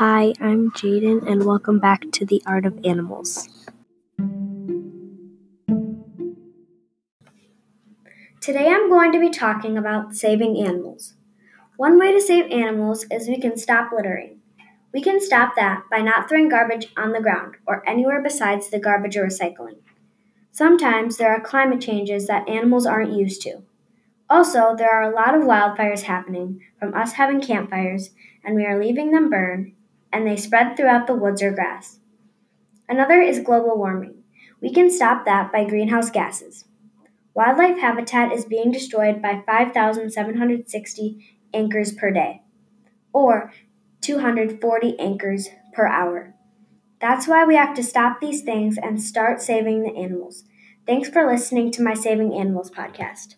Hi, I'm Jaden, and welcome back to the Art of Animals. Today I'm going to be talking about saving animals. One way to save animals is we can stop littering. We can stop that by not throwing garbage on the ground or anywhere besides the garbage or recycling. Sometimes there are climate changes that animals aren't used to. Also, there are a lot of wildfires happening from us having campfires and we are leaving them burn and they spread throughout the woods or grass. Another is global warming. We can stop that by greenhouse gases. Wildlife habitat is being destroyed by 5,760 acres per day, or 240 acres per hour. That's why we have to stop these things and start saving the animals. Thanks for listening to my Saving Animals podcast.